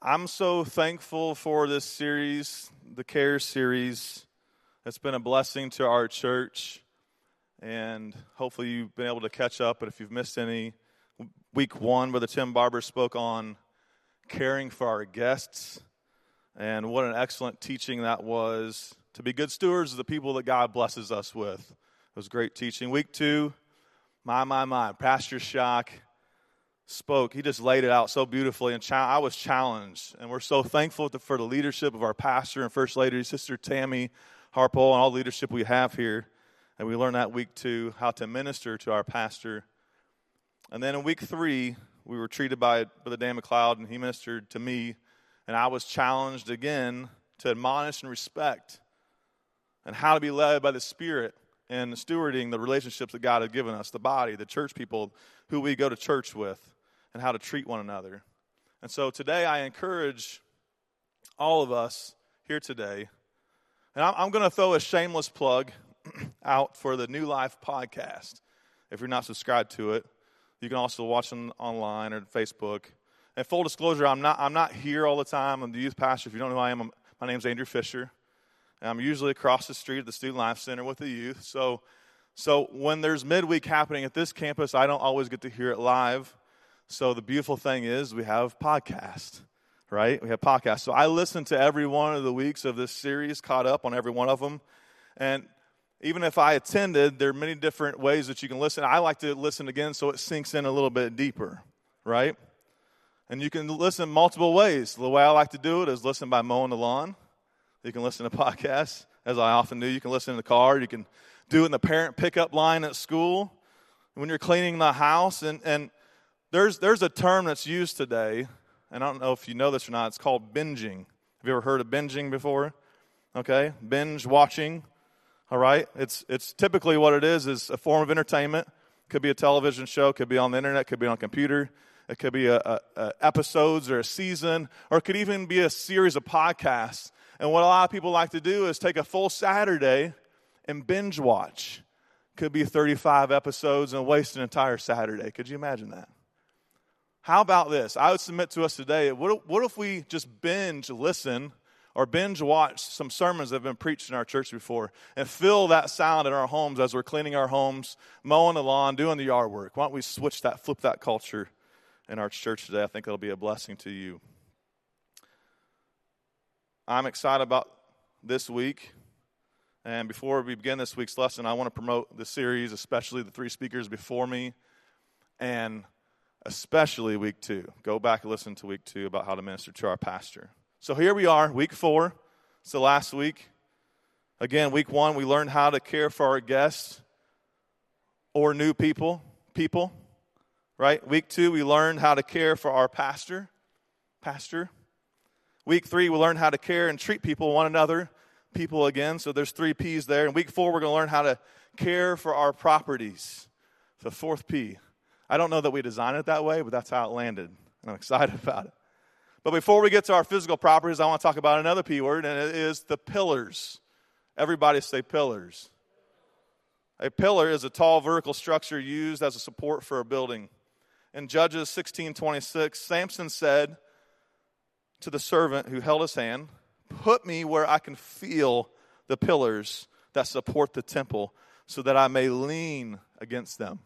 I'm so thankful for this series, the CARE series. It's been a blessing to our church, and hopefully you've been able to catch up. But if you've missed any, week one, Brother Tim Barber spoke on caring for our guests, and what an excellent teaching that was to be good stewards of the people that God blesses us with. It was great teaching. Week two, my, my, my, Pastor Shock spoke. He just laid it out so beautifully, and I was challenged. And we're so thankful for the leadership of our pastor and first lady, Sister Tammy Harpole, and all the leadership we have here. And we learned that week two how to minister to our pastor. And then in week three, we were treated by Brother Dan McLeod, and he ministered to me. And I was challenged again to admonish and respect and how to be led by the Spirit and stewarding the relationships that God has given us the body, the church people who we go to church with and how to treat one another. And so today I encourage all of us here today, and I'm, I'm going to throw a shameless plug out for the New Life podcast. If you're not subscribed to it, you can also watch them online or Facebook. And full disclosure, I'm not, I'm not here all the time. I'm the youth pastor. If you don't know who I am, I'm, my name's Andrew Fisher. And I'm usually across the street at the Student Life Center with the youth. So, so when there's midweek happening at this campus, I don't always get to hear it live. So the beautiful thing is we have podcast, right? We have podcasts. So I listened to every one of the weeks of this series, caught up on every one of them. And even if I attended, there are many different ways that you can listen. I like to listen again so it sinks in a little bit deeper, right? And you can listen multiple ways. The way I like to do it is listen by mowing the lawn. You can listen to podcasts, as I often do. You can listen in the car. You can do it in the parent pickup line at school. When you're cleaning the house, and, and there's, there's a term that's used today, and I don't know if you know this or not. It's called binging. Have you ever heard of binging before? Okay, binge watching. All right, it's it's typically what it is is a form of entertainment. Could be a television show, could be on the internet, could be on a computer. It could be a, a, a episodes or a season, or it could even be a series of podcasts. And what a lot of people like to do is take a full Saturday and binge watch. Could be 35 episodes and waste an entire Saturday. Could you imagine that? How about this? I would submit to us today what if, we just binge listen or binge watch some sermons that have been preached in our church before and fill that sound in our homes as we're cleaning our homes, mowing the lawn, doing the yard work? Why don't we switch that, flip that culture in our church today? I think it'll be a blessing to you. I'm excited about this week. And before we begin this week's lesson, I want to promote the series, especially the three speakers before me. And especially week two. Go back and listen to week two about how to minister to our pastor. So here we are, week four. So last week, again, week one, we learned how to care for our guests or new people, people, right? Week two, we learned how to care for our pastor, pastor. Week three, we learned how to care and treat people, one another, people again. So there's three P's there. And week four, we're going to learn how to care for our properties. The fourth P, I don't know that we designed it that way, but that's how it landed. And I'm excited about it. But before we get to our physical properties, I want to talk about another P word, and it is the pillars. Everybody say pillars. A pillar is a tall vertical structure used as a support for a building. In Judges 16:26, Samson said to the servant who held his hand, "Put me where I can feel the pillars that support the temple, so that I may lean against them."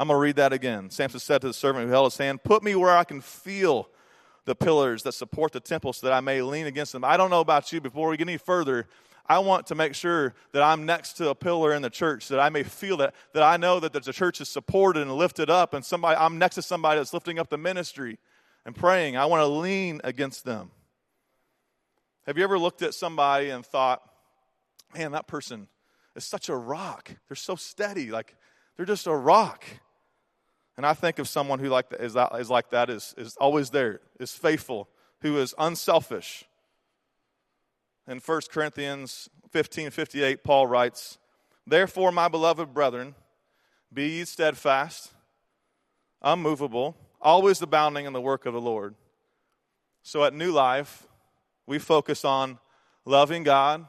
I'm going to read that again. Samson said to the servant who held his hand, Put me where I can feel the pillars that support the temple so that I may lean against them. I don't know about you. Before we get any further, I want to make sure that I'm next to a pillar in the church, that I may feel that, that I know that the church is supported and lifted up, and somebody I'm next to somebody that's lifting up the ministry and praying. I want to lean against them. Have you ever looked at somebody and thought, man, that person is such a rock. They're so steady, like they're just a rock. And I think of someone who like is like that, is, is always there, is faithful, who is unselfish. In 1 Corinthians 15 58, Paul writes, Therefore, my beloved brethren, be ye steadfast, unmovable, always abounding in the work of the Lord. So at New Life, we focus on loving God,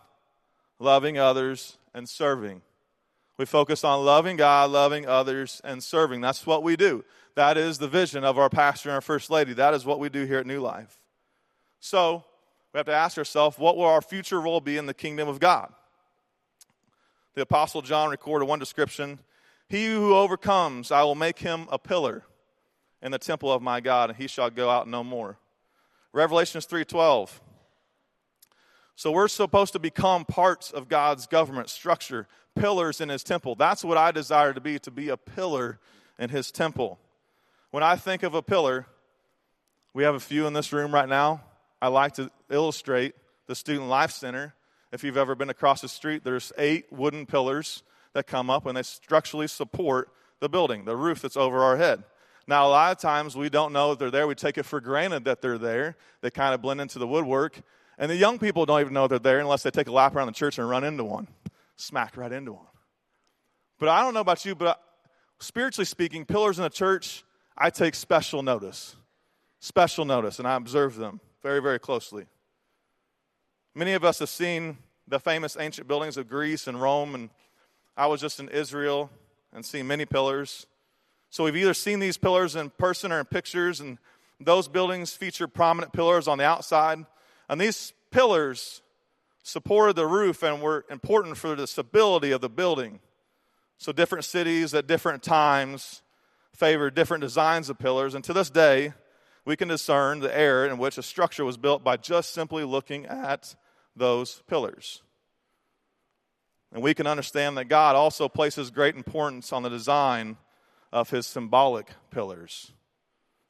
loving others, and serving. We focus on loving God, loving others, and serving. That's what we do. That is the vision of our pastor and our first lady. That is what we do here at New Life. So we have to ask ourselves what will our future role be in the kingdom of God? The Apostle John recorded one description He who overcomes, I will make him a pillar in the temple of my God, and he shall go out no more. Revelations 3:12. So we're supposed to become parts of God's government structure, pillars in his temple. That's what I desire to be, to be a pillar in his temple. When I think of a pillar, we have a few in this room right now. I like to illustrate the Student Life Center. If you've ever been across the street, there's eight wooden pillars that come up and they structurally support the building, the roof that's over our head. Now, a lot of times we don't know that they're there. We take it for granted that they're there. They kind of blend into the woodwork. And the young people don't even know they're there unless they take a lap around the church and run into one, smack right into one. But I don't know about you, but spiritually speaking, pillars in a church, I take special notice. Special notice, and I observe them very, very closely. Many of us have seen the famous ancient buildings of Greece and Rome, and I was just in Israel and seen many pillars. So we've either seen these pillars in person or in pictures, and those buildings feature prominent pillars on the outside. And these pillars supported the roof and were important for the stability of the building. So different cities at different times favored different designs of pillars, and to this day, we can discern the era in which a structure was built by just simply looking at those pillars. And we can understand that God also places great importance on the design of his symbolic pillars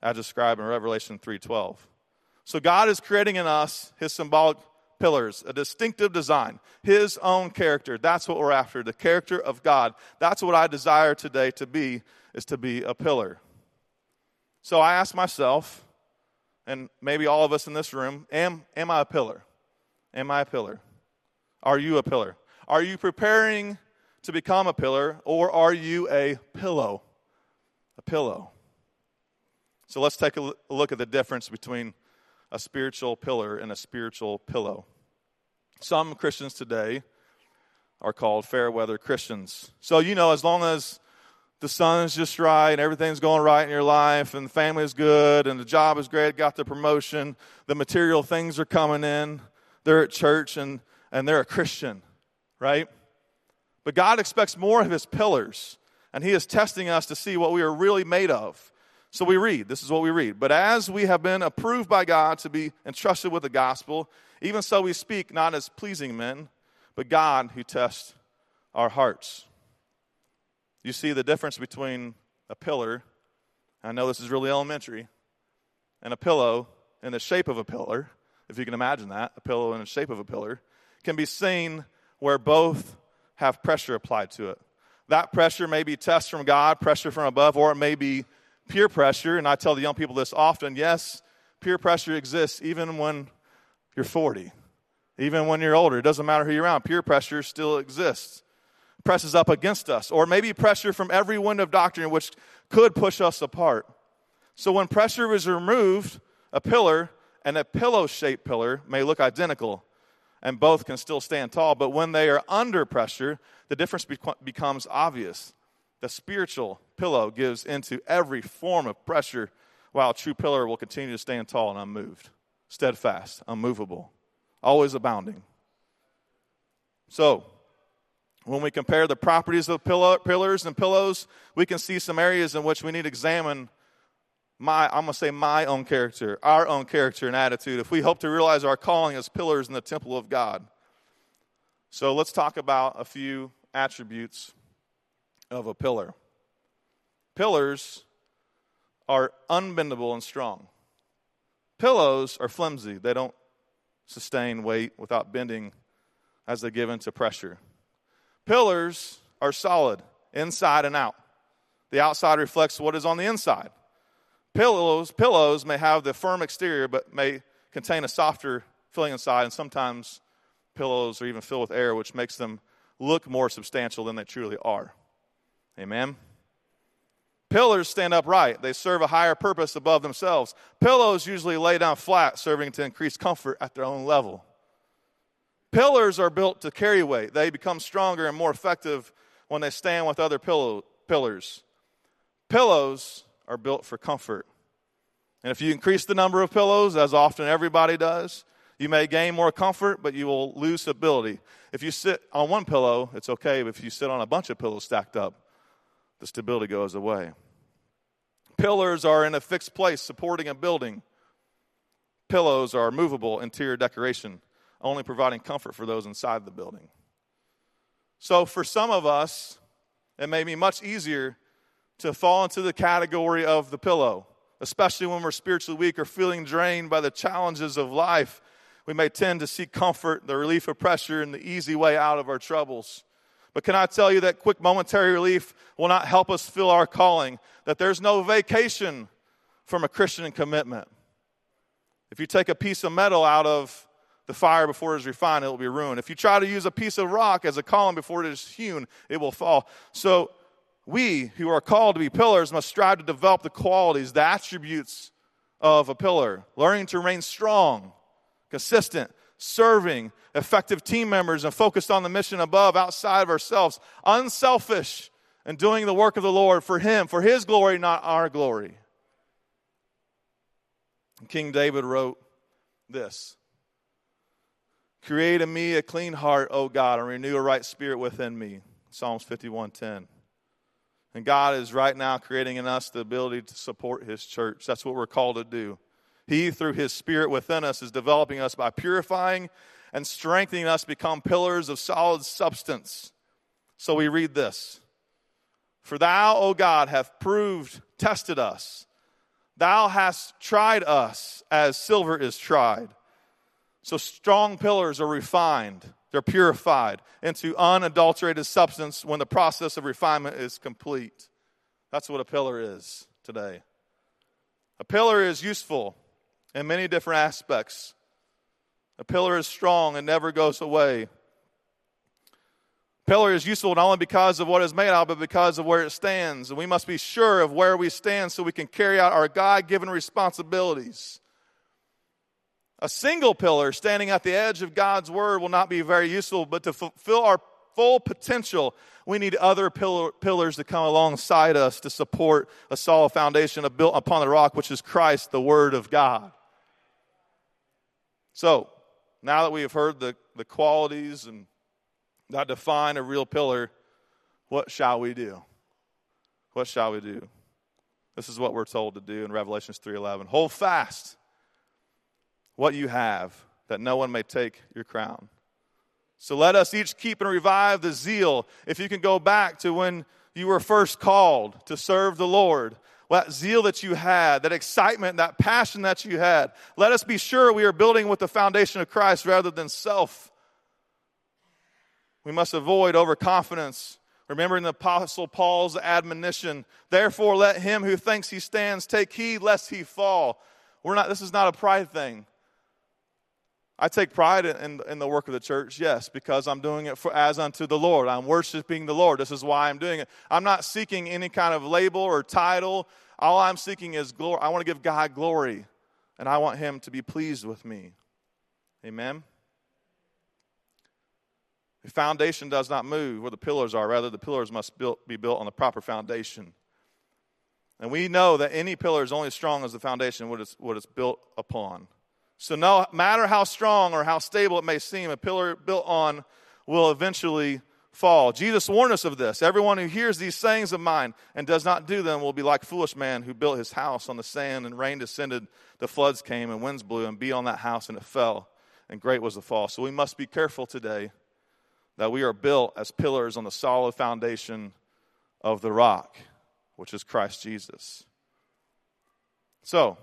as described in Revelation 3:12. So God is creating in us his symbolic pillars, a distinctive design, his own character. That's what we're after, the character of God. That's what I desire today to be is to be a pillar. So I ask myself, and maybe all of us in this room, am am I a pillar? Am I a pillar? Are you a pillar? Are you preparing to become a pillar or are you a pillow? a pillow. So let's take a look at the difference between a spiritual pillar and a spiritual pillow. Some Christians today are called fair weather Christians. So, you know, as long as the sun is just right and everything's going right in your life and the family is good and the job is great, got the promotion, the material things are coming in, they're at church and, and they're a Christian, right? But God expects more of his pillars and he is testing us to see what we are really made of. So we read, this is what we read. But as we have been approved by God to be entrusted with the gospel, even so we speak not as pleasing men, but God who tests our hearts. You see the difference between a pillar, I know this is really elementary, and a pillow in the shape of a pillar, if you can imagine that, a pillow in the shape of a pillar, can be seen where both have pressure applied to it. That pressure may be test from God, pressure from above, or it may be peer pressure. And I tell the young people this often yes, peer pressure exists even when you're 40, even when you're older. It doesn't matter who you're around, peer pressure still exists. Presses up against us, or maybe pressure from every wind of doctrine which could push us apart. So when pressure is removed, a pillar and a pillow shaped pillar may look identical and both can still stand tall. But when they are under pressure, the difference be- becomes obvious. The spiritual pillow gives into every form of pressure, while true pillar will continue to stand tall and unmoved, steadfast, unmovable, always abounding. So, when we compare the properties of pillow, pillars and pillows, we can see some areas in which we need to examine my, I'm going to say my own character, our own character and attitude, if we hope to realize our calling as pillars in the temple of God. So let's talk about a few attributes of a pillar. Pillars are unbendable and strong. Pillows are flimsy, they don't sustain weight without bending as they give into pressure. Pillars are solid, inside and out. The outside reflects what is on the inside. Pillows, pillows may have the firm exterior, but may contain a softer filling inside, and sometimes pillows are even filled with air, which makes them look more substantial than they truly are. Amen. Pillars stand upright. They serve a higher purpose above themselves. Pillows usually lay down flat, serving to increase comfort at their own level. Pillars are built to carry weight. They become stronger and more effective when they stand with other pillow, pillars. Pillows are built for comfort. And if you increase the number of pillows, as often everybody does, you may gain more comfort, but you will lose stability. If you sit on one pillow, it's okay, but if you sit on a bunch of pillows stacked up, the stability goes away. Pillars are in a fixed place supporting a building. Pillows are movable interior decoration, only providing comfort for those inside the building. So, for some of us, it may be much easier to fall into the category of the pillow, especially when we're spiritually weak or feeling drained by the challenges of life. We may tend to seek comfort, the relief of pressure, and the easy way out of our troubles. But can I tell you that quick momentary relief will not help us fill our calling? That there's no vacation from a Christian commitment. If you take a piece of metal out of the fire before it is refined, it will be ruined. If you try to use a piece of rock as a column before it is hewn, it will fall. So, we who are called to be pillars must strive to develop the qualities, the attributes of a pillar, learning to remain strong, consistent, serving, effective team members, and focused on the mission above, outside of ourselves, unselfish, and doing the work of the Lord for Him, for His glory, not our glory. King David wrote this Create in me a clean heart, O God, and renew a right spirit within me. Psalms 51:10. And God is right now creating in us the ability to support his church. That's what we're called to do. He, through his spirit within us, is developing us by purifying and strengthening us become pillars of solid substance. So we read this For thou, O God, have proved, tested us. Thou hast tried us as silver is tried so strong pillars are refined, they're purified into unadulterated substance when the process of refinement is complete. That's what a pillar is today. A pillar is useful in many different aspects. A pillar is strong and never goes away. A Pillar is useful not only because of what it's made of, but because of where it stands. And we must be sure of where we stand so we can carry out our God given responsibilities. A single pillar standing at the edge of God's word will not be very useful, but to fulfill our full potential, we need other pillar, pillars to come alongside us to support a solid foundation built upon the rock, which is Christ, the Word of God. So, now that we have heard the, the qualities and that define a real pillar, what shall we do? What shall we do? This is what we're told to do in Revelations 3:11. Hold fast what you have, that no one may take your crown. So let us each keep and revive the zeal. If you can go back to when you were first called to serve the Lord, that zeal that you had, that excitement, that passion that you had, let us be sure we are building with the foundation of Christ rather than self. We must avoid overconfidence, remembering the Apostle Paul's admonition. Therefore, let him who thinks he stands take heed lest he fall. We're not, this is not a pride thing. I take pride in, in, the work of the church, yes, because I'm doing it for, as unto the Lord. I'm worshiping the Lord. This is why I'm doing it. I'm not seeking any kind of label or title. All I'm seeking is glory. I want to give God glory, and I want Him to be pleased with me. Amen. The foundation does not move where the pillars are. Rather, the pillars must built, be built on the proper foundation. And we know that any pillar is only as strong as the foundation what it's, what it's built upon. So, no matter how strong or how stable it may seem, a pillar built on will eventually fall. Jesus warned us of this. Everyone who hears these sayings of mine and does not do them will be like foolish man who built his house on the sand and rain descended, the floods came and winds blew and beat on that house and it fell, and great was the fall. So we must be careful today that we are built as pillars on the solid foundation of the rock, which is Christ Jesus. So,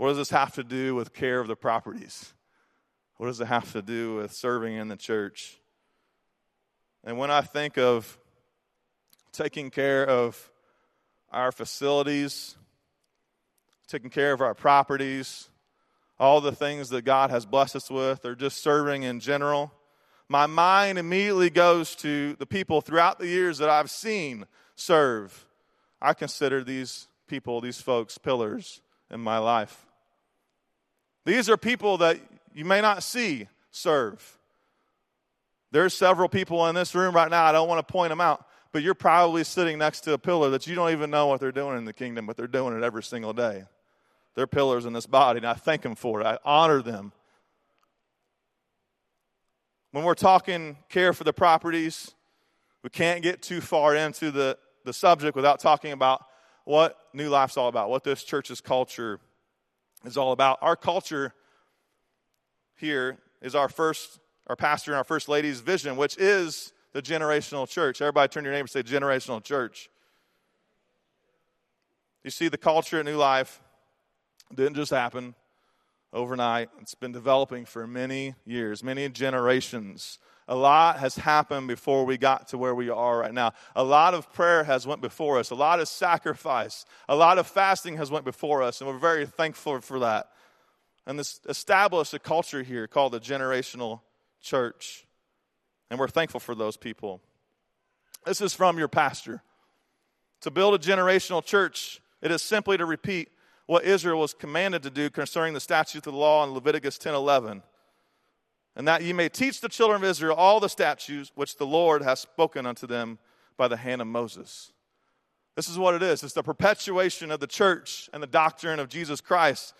what does this have to do with care of the properties? What does it have to do with serving in the church? And when I think of taking care of our facilities, taking care of our properties, all the things that God has blessed us with, or just serving in general, my mind immediately goes to the people throughout the years that I've seen serve. I consider these people, these folks, pillars in my life. These are people that you may not see serve. There's several people in this room right now, I don't want to point them out, but you're probably sitting next to a pillar that you don't even know what they're doing in the kingdom, but they're doing it every single day. They're pillars in this body, and I thank them for it. I honor them. When we're talking care for the properties, we can't get too far into the, the subject without talking about what New Life's all about, what this church's culture is all about. Our culture here is our first, our pastor and our first lady's vision, which is the generational church. Everybody turn your neighbor and say generational church. You see, the culture at New Life didn't just happen overnight. It's been developing for many years, many generations. A lot has happened before we got to where we are right now. A lot of prayer has went before us. A lot of sacrifice. A lot of fasting has went before us, and we're very thankful for that. And this established a culture here called the generational church. And we're thankful for those people. This is from your pastor. To build a generational church, it is simply to repeat what Israel was commanded to do concerning the statutes of the law in Leviticus 10 11. And that ye may teach the children of Israel all the statutes which the Lord has spoken unto them by the hand of Moses. This is what it is. It's the perpetuation of the church and the doctrine of Jesus Christ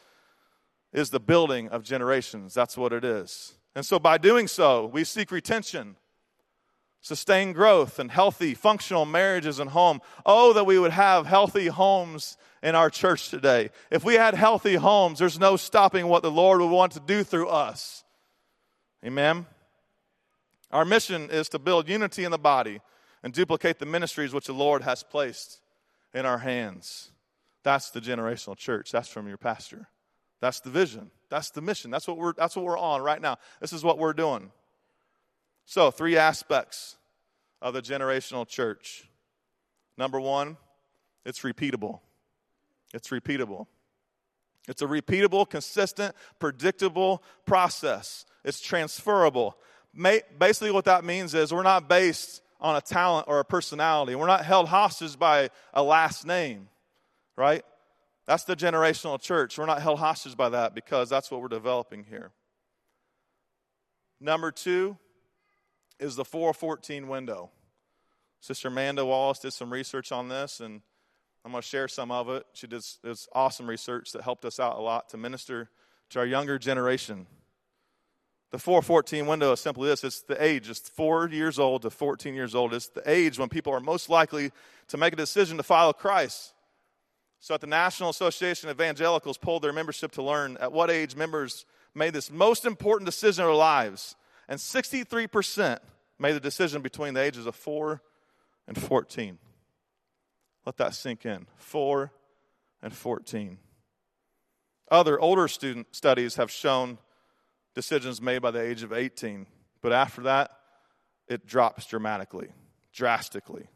is the building of generations. That's what it is. And so by doing so, we seek retention, sustained growth, and healthy, functional marriages and home. Oh, that we would have healthy homes in our church today. If we had healthy homes, there's no stopping what the Lord would want to do through us. Amen. Our mission is to build unity in the body and duplicate the ministries which the Lord has placed in our hands. That's the generational church. That's from your pastor. That's the vision. That's the mission. That's what we're that's what we're on right now. This is what we're doing. So, three aspects of the generational church. Number 1, it's repeatable. It's repeatable. It's a repeatable, consistent, predictable process. It's transferable. Basically, what that means is we're not based on a talent or a personality. We're not held hostage by a last name, right? That's the generational church. We're not held hostage by that because that's what we're developing here. Number two is the 414 window. Sister Amanda Wallace did some research on this, and I'm going to share some of it. She did this awesome research that helped us out a lot to minister to our younger generation. The 414 window is simply this it's the age, it's four years old to 14 years old. It's the age when people are most likely to make a decision to follow Christ. So, at the National Association of Evangelicals, polled their membership to learn at what age members made this most important decision in their lives. And 63% made the decision between the ages of 4 and 14. Let that sink in. 4 and 14. Other older student studies have shown decisions made by the age of 18, but after that, it drops dramatically, drastically.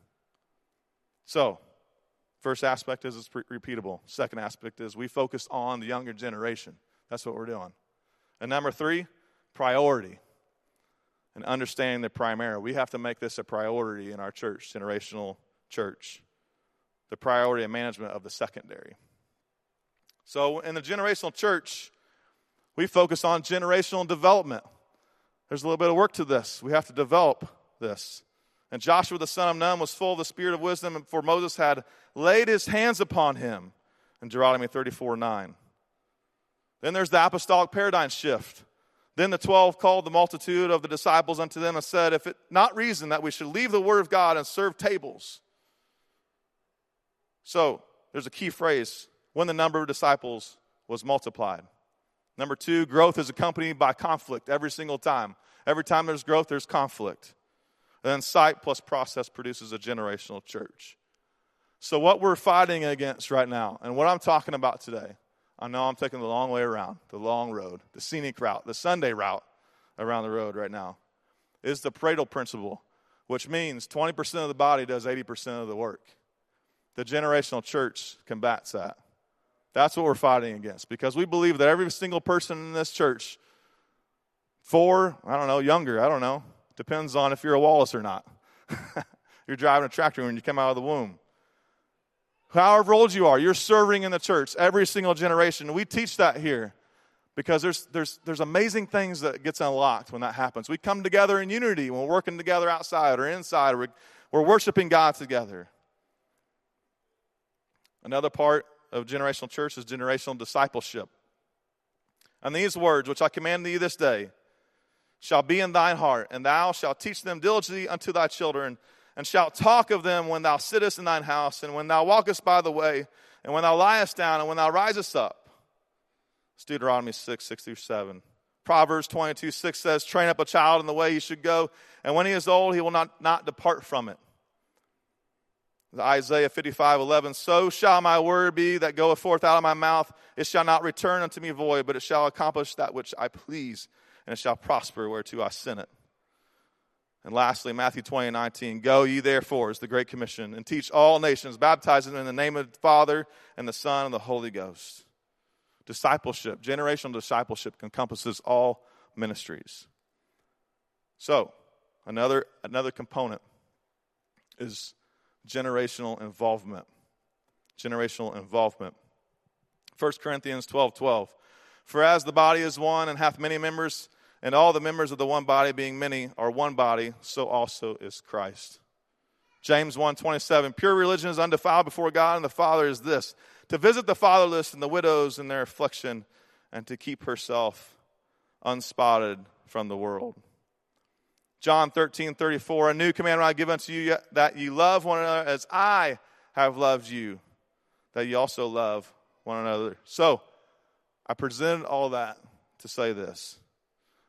So, first aspect is it's repeatable. Second aspect is we focus on the younger generation. That's what we're doing. And number three, priority. And understanding the primary. We have to make this a priority in our church, generational church the priority and management of the secondary. So, in the generational church, we focus on generational development. There's a little bit of work to this. We have to develop this. And Joshua the son of Nun was full of the spirit of wisdom, for Moses had laid his hands upon him in Deuteronomy 34 9. Then there's the apostolic paradigm shift. Then the twelve called the multitude of the disciples unto them and said, If it not reason that we should leave the word of God and serve tables, so there's a key phrase when the number of disciples was multiplied. Number two, growth is accompanied by conflict every single time. Every time there's growth, there's conflict. And then sight plus process produces a generational church. So, what we're fighting against right now, and what I'm talking about today, I know I'm taking the long way around, the long road, the scenic route, the Sunday route around the road right now, is the Pareto principle, which means 20% of the body does 80% of the work. The generational church combats that. That's what we're fighting against because we believe that every single person in this church, four, I don't know, younger, I don't know, depends on if you're a Wallace or not. you're driving a tractor when you come out of the womb. However old you are, you're serving in the church every single generation. We teach that here because there's, there's, there's amazing things that gets unlocked when that happens. We come together in unity when we're working together outside or inside, or we're worshiping God together. Another part of generational church is generational discipleship. And these words, which I command thee this day, shall be in thine heart, and thou shalt teach them diligently unto thy children, and shalt talk of them when thou sittest in thine house, and when thou walkest by the way, and when thou liest down, and when thou risest up. It's Deuteronomy 6, 6 through 7. Proverbs 22, 6 says, Train up a child in the way he should go, and when he is old, he will not, not depart from it. Isaiah 55, 11, So shall my word be that goeth forth out of my mouth. It shall not return unto me void, but it shall accomplish that which I please, and it shall prosper whereto I send it. And lastly, Matthew 20, 19, Go ye therefore, is the Great Commission, and teach all nations, baptizing them in the name of the Father, and the Son, and the Holy Ghost. Discipleship, generational discipleship encompasses all ministries. So, another, another component is generational involvement. Generational involvement. 1 Corinthians 12 12. For as the body is one and hath many members, and all the members of the one body being many are one body, so also is Christ. James 1 27. Pure religion is undefiled before God and the Father is this to visit the fatherless and the widows in their affliction, and to keep herself unspotted from the world. John 13, 34, a new commandment I give unto you, that ye love one another as I have loved you, that ye also love one another. So, I presented all that to say this.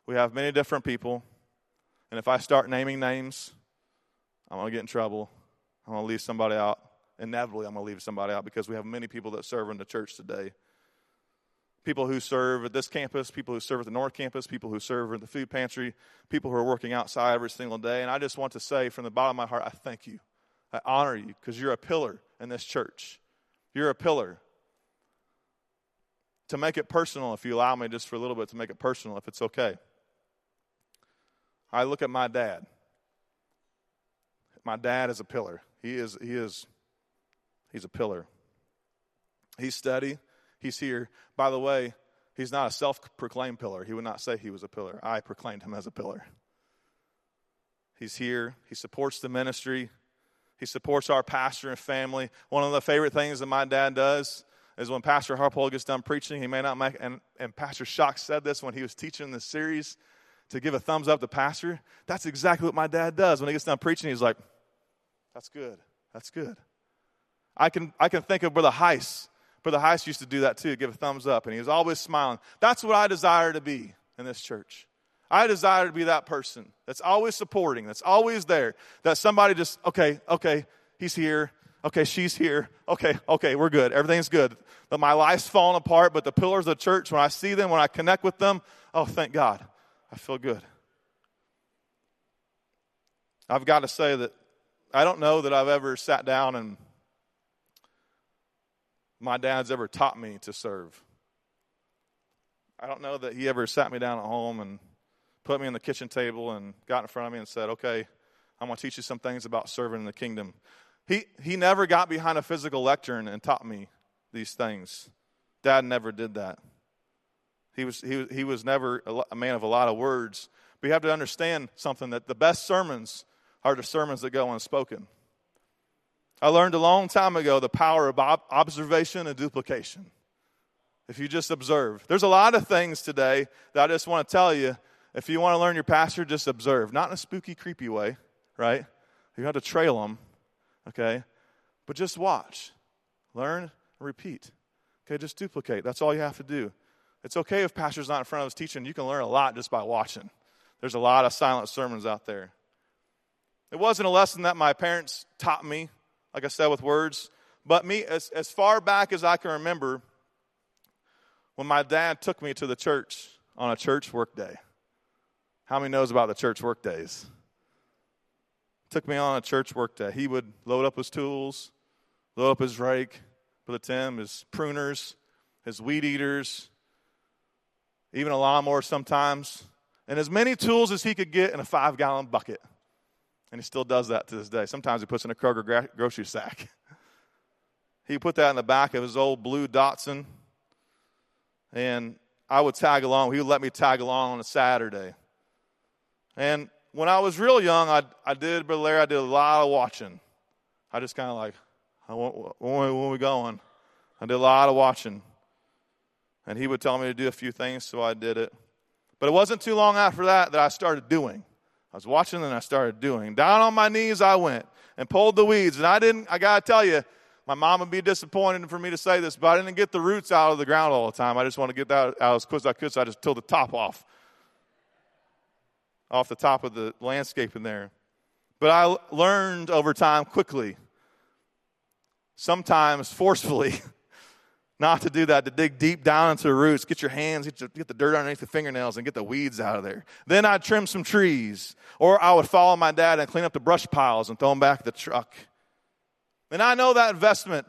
We have many different people, and if I start naming names, I'm going to get in trouble. I'm going to leave somebody out. Inevitably, I'm going to leave somebody out because we have many people that serve in the church today people who serve at this campus, people who serve at the North Campus, people who serve in the food pantry, people who are working outside every single day. And I just want to say from the bottom of my heart, I thank you. I honor you because you're a pillar in this church. You're a pillar. To make it personal, if you allow me just for a little bit to make it personal, if it's okay. I look at my dad. My dad is a pillar. He is, he is, he's a pillar. He's steady. He's here. By the way, he's not a self proclaimed pillar. He would not say he was a pillar. I proclaimed him as a pillar. He's here. He supports the ministry. He supports our pastor and family. One of the favorite things that my dad does is when Pastor Harpole gets done preaching, he may not make, and, and Pastor Shock said this when he was teaching this series to give a thumbs up to Pastor. That's exactly what my dad does. When he gets done preaching, he's like, that's good. That's good. I can, I can think of Brother Heiss Brother Heiss used to do that too, give a thumbs up, and he was always smiling. That's what I desire to be in this church. I desire to be that person that's always supporting, that's always there, that somebody just, okay, okay, he's here. Okay, she's here. Okay, okay, we're good. Everything's good. But my life's falling apart, but the pillars of the church, when I see them, when I connect with them, oh, thank God. I feel good. I've got to say that I don't know that I've ever sat down and my dad's ever taught me to serve. I don't know that he ever sat me down at home and put me on the kitchen table and got in front of me and said, Okay, I'm going to teach you some things about serving in the kingdom. He, he never got behind a physical lectern and taught me these things. Dad never did that. He was, he, he was never a man of a lot of words. But you have to understand something that the best sermons are the sermons that go unspoken. I learned a long time ago the power of observation and duplication. If you just observe, there's a lot of things today that I just want to tell you. If you want to learn your pastor, just observe. Not in a spooky, creepy way, right? You have to trail them, okay? But just watch, learn, and repeat. Okay, just duplicate. That's all you have to do. It's okay if pastor's not in front of us teaching. You can learn a lot just by watching. There's a lot of silent sermons out there. It wasn't a lesson that my parents taught me like I said, with words. But me, as, as far back as I can remember, when my dad took me to the church on a church work day. How many knows about the church work days? Took me on a church work day. He would load up his tools, load up his rake, Brother Tim, his pruners, his weed eaters, even a lawnmower sometimes, and as many tools as he could get in a five gallon bucket. And he still does that to this day. Sometimes he puts in a Kroger grocery sack. he put that in the back of his old blue Datsun. And I would tag along. He would let me tag along on a Saturday. And when I was real young, I, I did, Brother Larry, I did a lot of watching. I just kind of like, I want, when are we going? I did a lot of watching. And he would tell me to do a few things, so I did it. But it wasn't too long after that that I started doing. I was watching and I started doing. Down on my knees I went and pulled the weeds. And I didn't, I got to tell you, my mom would be disappointed for me to say this, but I didn't get the roots out of the ground all the time. I just want to get that out as quick as I could, so I just tilled the top off, off the top of the landscape in there. But I learned over time quickly, sometimes forcefully, not to do that, to dig deep down into the roots, get your hands, get, your, get the dirt underneath the fingernails, and get the weeds out of there. Then I'd trim some trees, or I would follow my dad and clean up the brush piles and throw them back in the truck. And I know that investment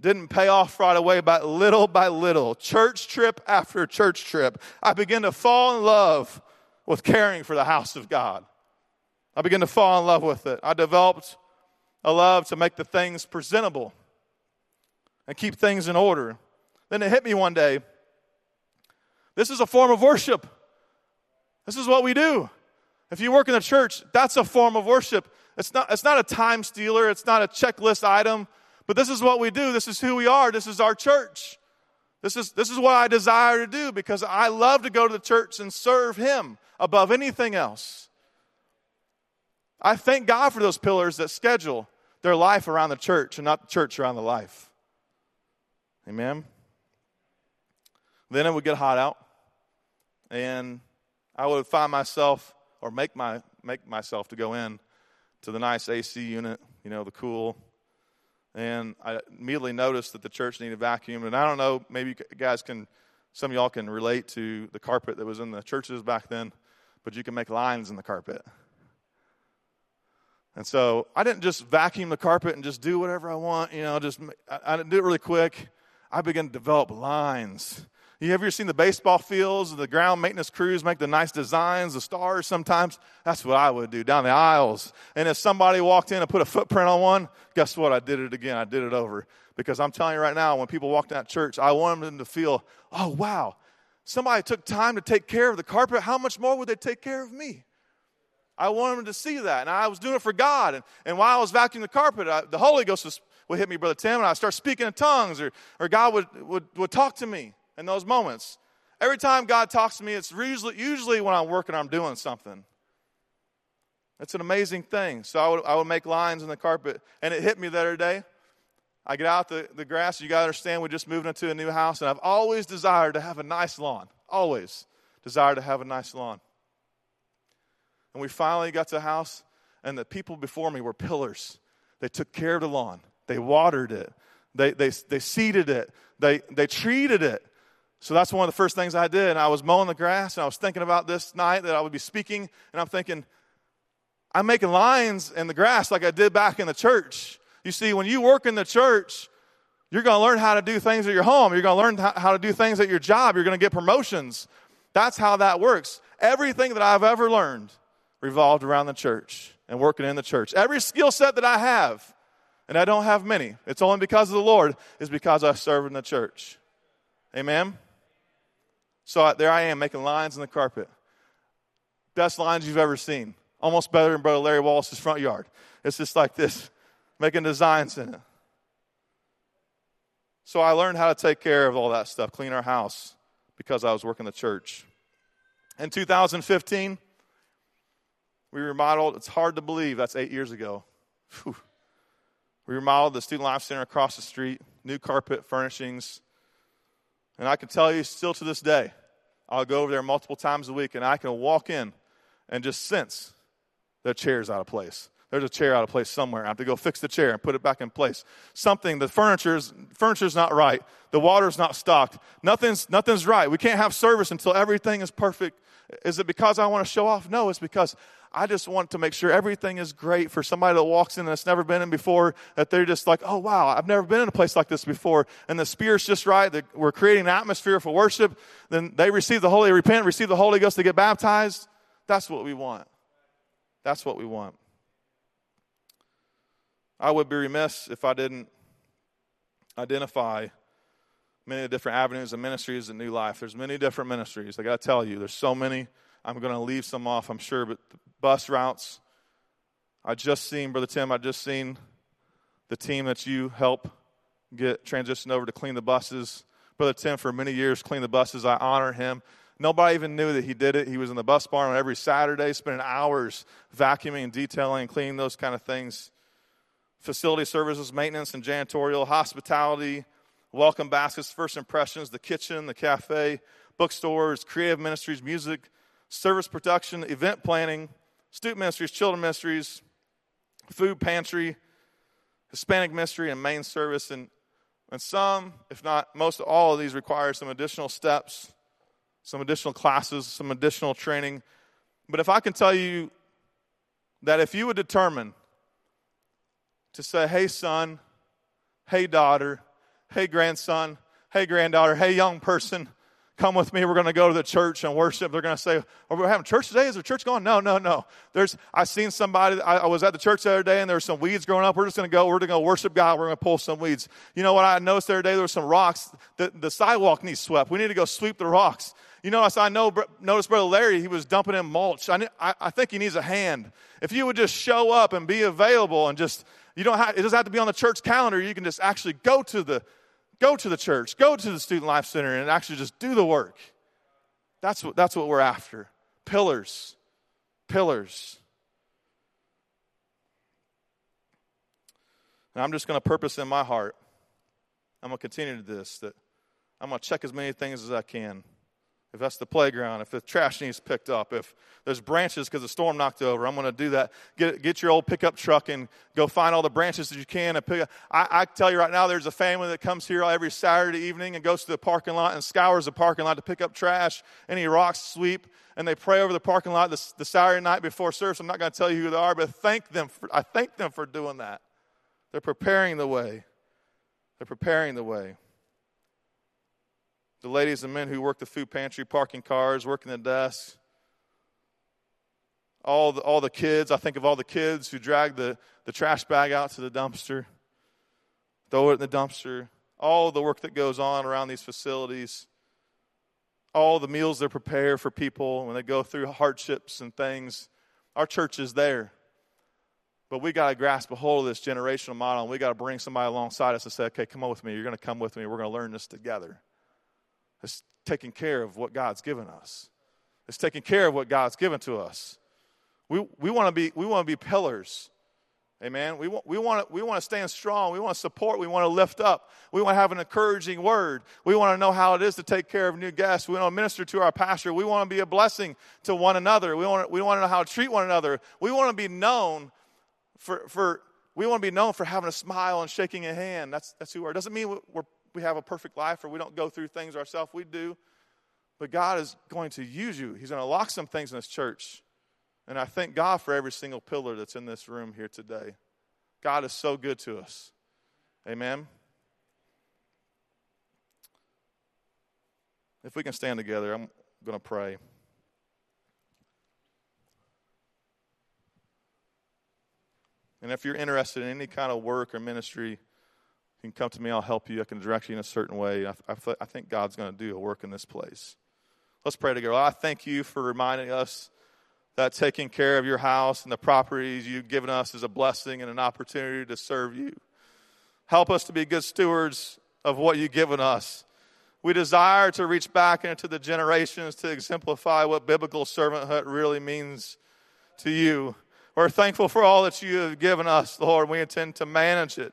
didn't pay off right away, but little by little, church trip after church trip, I began to fall in love with caring for the house of God. I began to fall in love with it. I developed a love to make the things presentable and keep things in order. Then it hit me one day. This is a form of worship. This is what we do. If you work in the church, that's a form of worship. It's not, it's not a time stealer, it's not a checklist item, but this is what we do. This is who we are. This is our church. This is, this is what I desire to do because I love to go to the church and serve Him above anything else. I thank God for those pillars that schedule their life around the church and not the church around the life. Amen. Then it would get hot out, and I would find myself or make my make myself to go in to the nice AC unit, you know, the cool. And I immediately noticed that the church needed vacuum. And I don't know, maybe you guys can, some of y'all can relate to the carpet that was in the churches back then, but you can make lines in the carpet. And so I didn't just vacuum the carpet and just do whatever I want, you know, just, I, I didn't do it really quick. I began to develop lines you ever seen the baseball fields, the ground maintenance crews make the nice designs, the stars sometimes? That's what I would do down the aisles. And if somebody walked in and put a footprint on one, guess what? I did it again. I did it over. Because I'm telling you right now, when people walk in that church, I want them to feel, oh, wow, somebody took time to take care of the carpet. How much more would they take care of me? I wanted them to see that. And I was doing it for God. And, and while I was vacuuming the carpet, I, the Holy Ghost was, would hit me, Brother Tim, and I start speaking in tongues, or, or God would, would, would talk to me in those moments. Every time God talks to me, it's usually, usually when I'm working, I'm doing something. It's an amazing thing. So I would, I would make lines in the carpet, and it hit me the other day. I get out the, the grass. You got to understand, we just moved into a new house, and I've always desired to have a nice lawn. Always desired to have a nice lawn. And we finally got to the house, and the people before me were pillars. They took care of the lawn, they watered it, they, they, they seeded it, they, they treated it. So that's one of the first things I did. And I was mowing the grass and I was thinking about this night that I would be speaking. And I'm thinking, I'm making lines in the grass like I did back in the church. You see, when you work in the church, you're going to learn how to do things at your home. You're going to learn how to do things at your job. You're going to get promotions. That's how that works. Everything that I've ever learned revolved around the church and working in the church. Every skill set that I have, and I don't have many, it's only because of the Lord, is because I serve in the church. Amen? So there I am making lines in the carpet. Best lines you've ever seen. Almost better than Brother Larry Wallace's front yard. It's just like this, making designs in it. So I learned how to take care of all that stuff, clean our house, because I was working the church. In 2015, we remodeled, it's hard to believe, that's eight years ago. Whew. We remodeled the Student Life Center across the street, new carpet, furnishings, and I can tell you still to this day, I'll go over there multiple times a week and I can walk in and just sense the chair's out of place. There's a chair out of place somewhere. I have to go fix the chair and put it back in place. Something, the furniture's, furniture's not right. The water's not stocked. Nothing's, nothing's right. We can't have service until everything is perfect. Is it because I want to show off? No, it's because I just want to make sure everything is great for somebody that walks in that's never been in before, that they're just like, oh, wow, I've never been in a place like this before. And the Spirit's just right. That we're creating an atmosphere for worship. Then they receive the Holy, repent, receive the Holy Ghost, to get baptized. That's what we want. That's what we want. I would be remiss if I didn't identify many different avenues and ministries in New Life. There's many different ministries. I got to tell you, there's so many. I'm going to leave some off, I'm sure, but bus routes. I just seen, Brother Tim, I just seen the team that you help get transitioned over to clean the buses. Brother Tim, for many years, cleaned the buses. I honor him. Nobody even knew that he did it. He was in the bus barn on every Saturday, spending hours vacuuming, detailing, cleaning those kind of things. Facility services, maintenance, and janitorial, hospitality, welcome baskets, first impressions, the kitchen, the cafe, bookstores, creative ministries, music, service production, event planning, student ministries, children ministries, food pantry, Hispanic ministry, and main service. And, and some, if not most all of these, require some additional steps, some additional classes, some additional training. But if I can tell you that if you would determine to say, hey, son, hey, daughter, hey, grandson, hey, granddaughter, hey, young person, come with me. We're going to go to the church and worship. They're going to say, Are we having church today? Is the church going? No, no, no. There's, I seen somebody, I, I was at the church the other day and there were some weeds growing up. We're just going to go, we're going to worship God. We're going to pull some weeds. You know what I noticed the other day? There were some rocks. The, the sidewalk needs swept. We need to go sweep the rocks. You know, I know, notice Brother Larry, he was dumping in mulch. I, I, I think he needs a hand. If you would just show up and be available and just, you don't have, it doesn't have to be on the church calendar. You can just actually go to the, go to the church, go to the Student Life Center and actually just do the work. That's what, that's what we're after. Pillars. Pillars. And I'm just going to purpose in my heart. I'm going to continue to this that I'm going to check as many things as I can if that's the playground, if the trash needs picked up, if there's branches because the storm knocked over, I'm going to do that. Get, get your old pickup truck and go find all the branches that you can and pick up. I, I tell you right now, there's a family that comes here every Saturday evening and goes to the parking lot and scours the parking lot to pick up trash, any rocks sweep, and they pray over the parking lot the, the Saturday night before service. I'm not going to tell you who they are, but thank them for, I thank them for doing that. They're preparing the way. They're preparing the way the ladies and men who work the food pantry, parking cars, working the desks, all the, all the kids. I think of all the kids who drag the, the trash bag out to the dumpster, throw it in the dumpster, all the work that goes on around these facilities, all the meals they prepare for people when they go through hardships and things. Our church is there. But we got to grasp a hold of this generational model, and we got to bring somebody alongside us and say, okay, come on with me. You're going to come with me. We're going to learn this together. It's taking care of what God's given us. It's taking care of what God's given to us. We, we want to be we want to be pillars. Amen. We want, we, want to, we want to stand strong. We want to support. We want to lift up. We want to have an encouraging word. We want to know how it is to take care of new guests. We want to minister to our pastor. We want to be a blessing to one another. We want we want to know how to treat one another. We want to be known for, for we want to be known for having a smile and shaking a hand. That's, that's who we are. Doesn't mean we're we have a perfect life or we don't go through things ourselves. We do. But God is going to use you. He's going to lock some things in this church. And I thank God for every single pillar that's in this room here today. God is so good to us. Amen. If we can stand together, I'm going to pray. And if you're interested in any kind of work or ministry, you can come to me, I'll help you. I can direct you in a certain way. I, I, I think God's going to do a work in this place. Let's pray together. I thank you for reminding us that taking care of your house and the properties you've given us is a blessing and an opportunity to serve you. Help us to be good stewards of what you've given us. We desire to reach back into the generations to exemplify what biblical servanthood really means to you. We're thankful for all that you have given us, Lord. We intend to manage it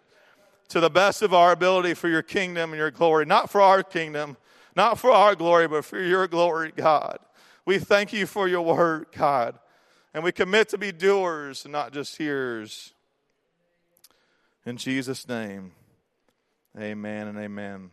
to the best of our ability for your kingdom and your glory. Not for our kingdom, not for our glory, but for your glory, God. We thank you for your word, God. And we commit to be doers and not just hearers. In Jesus' name, amen and amen.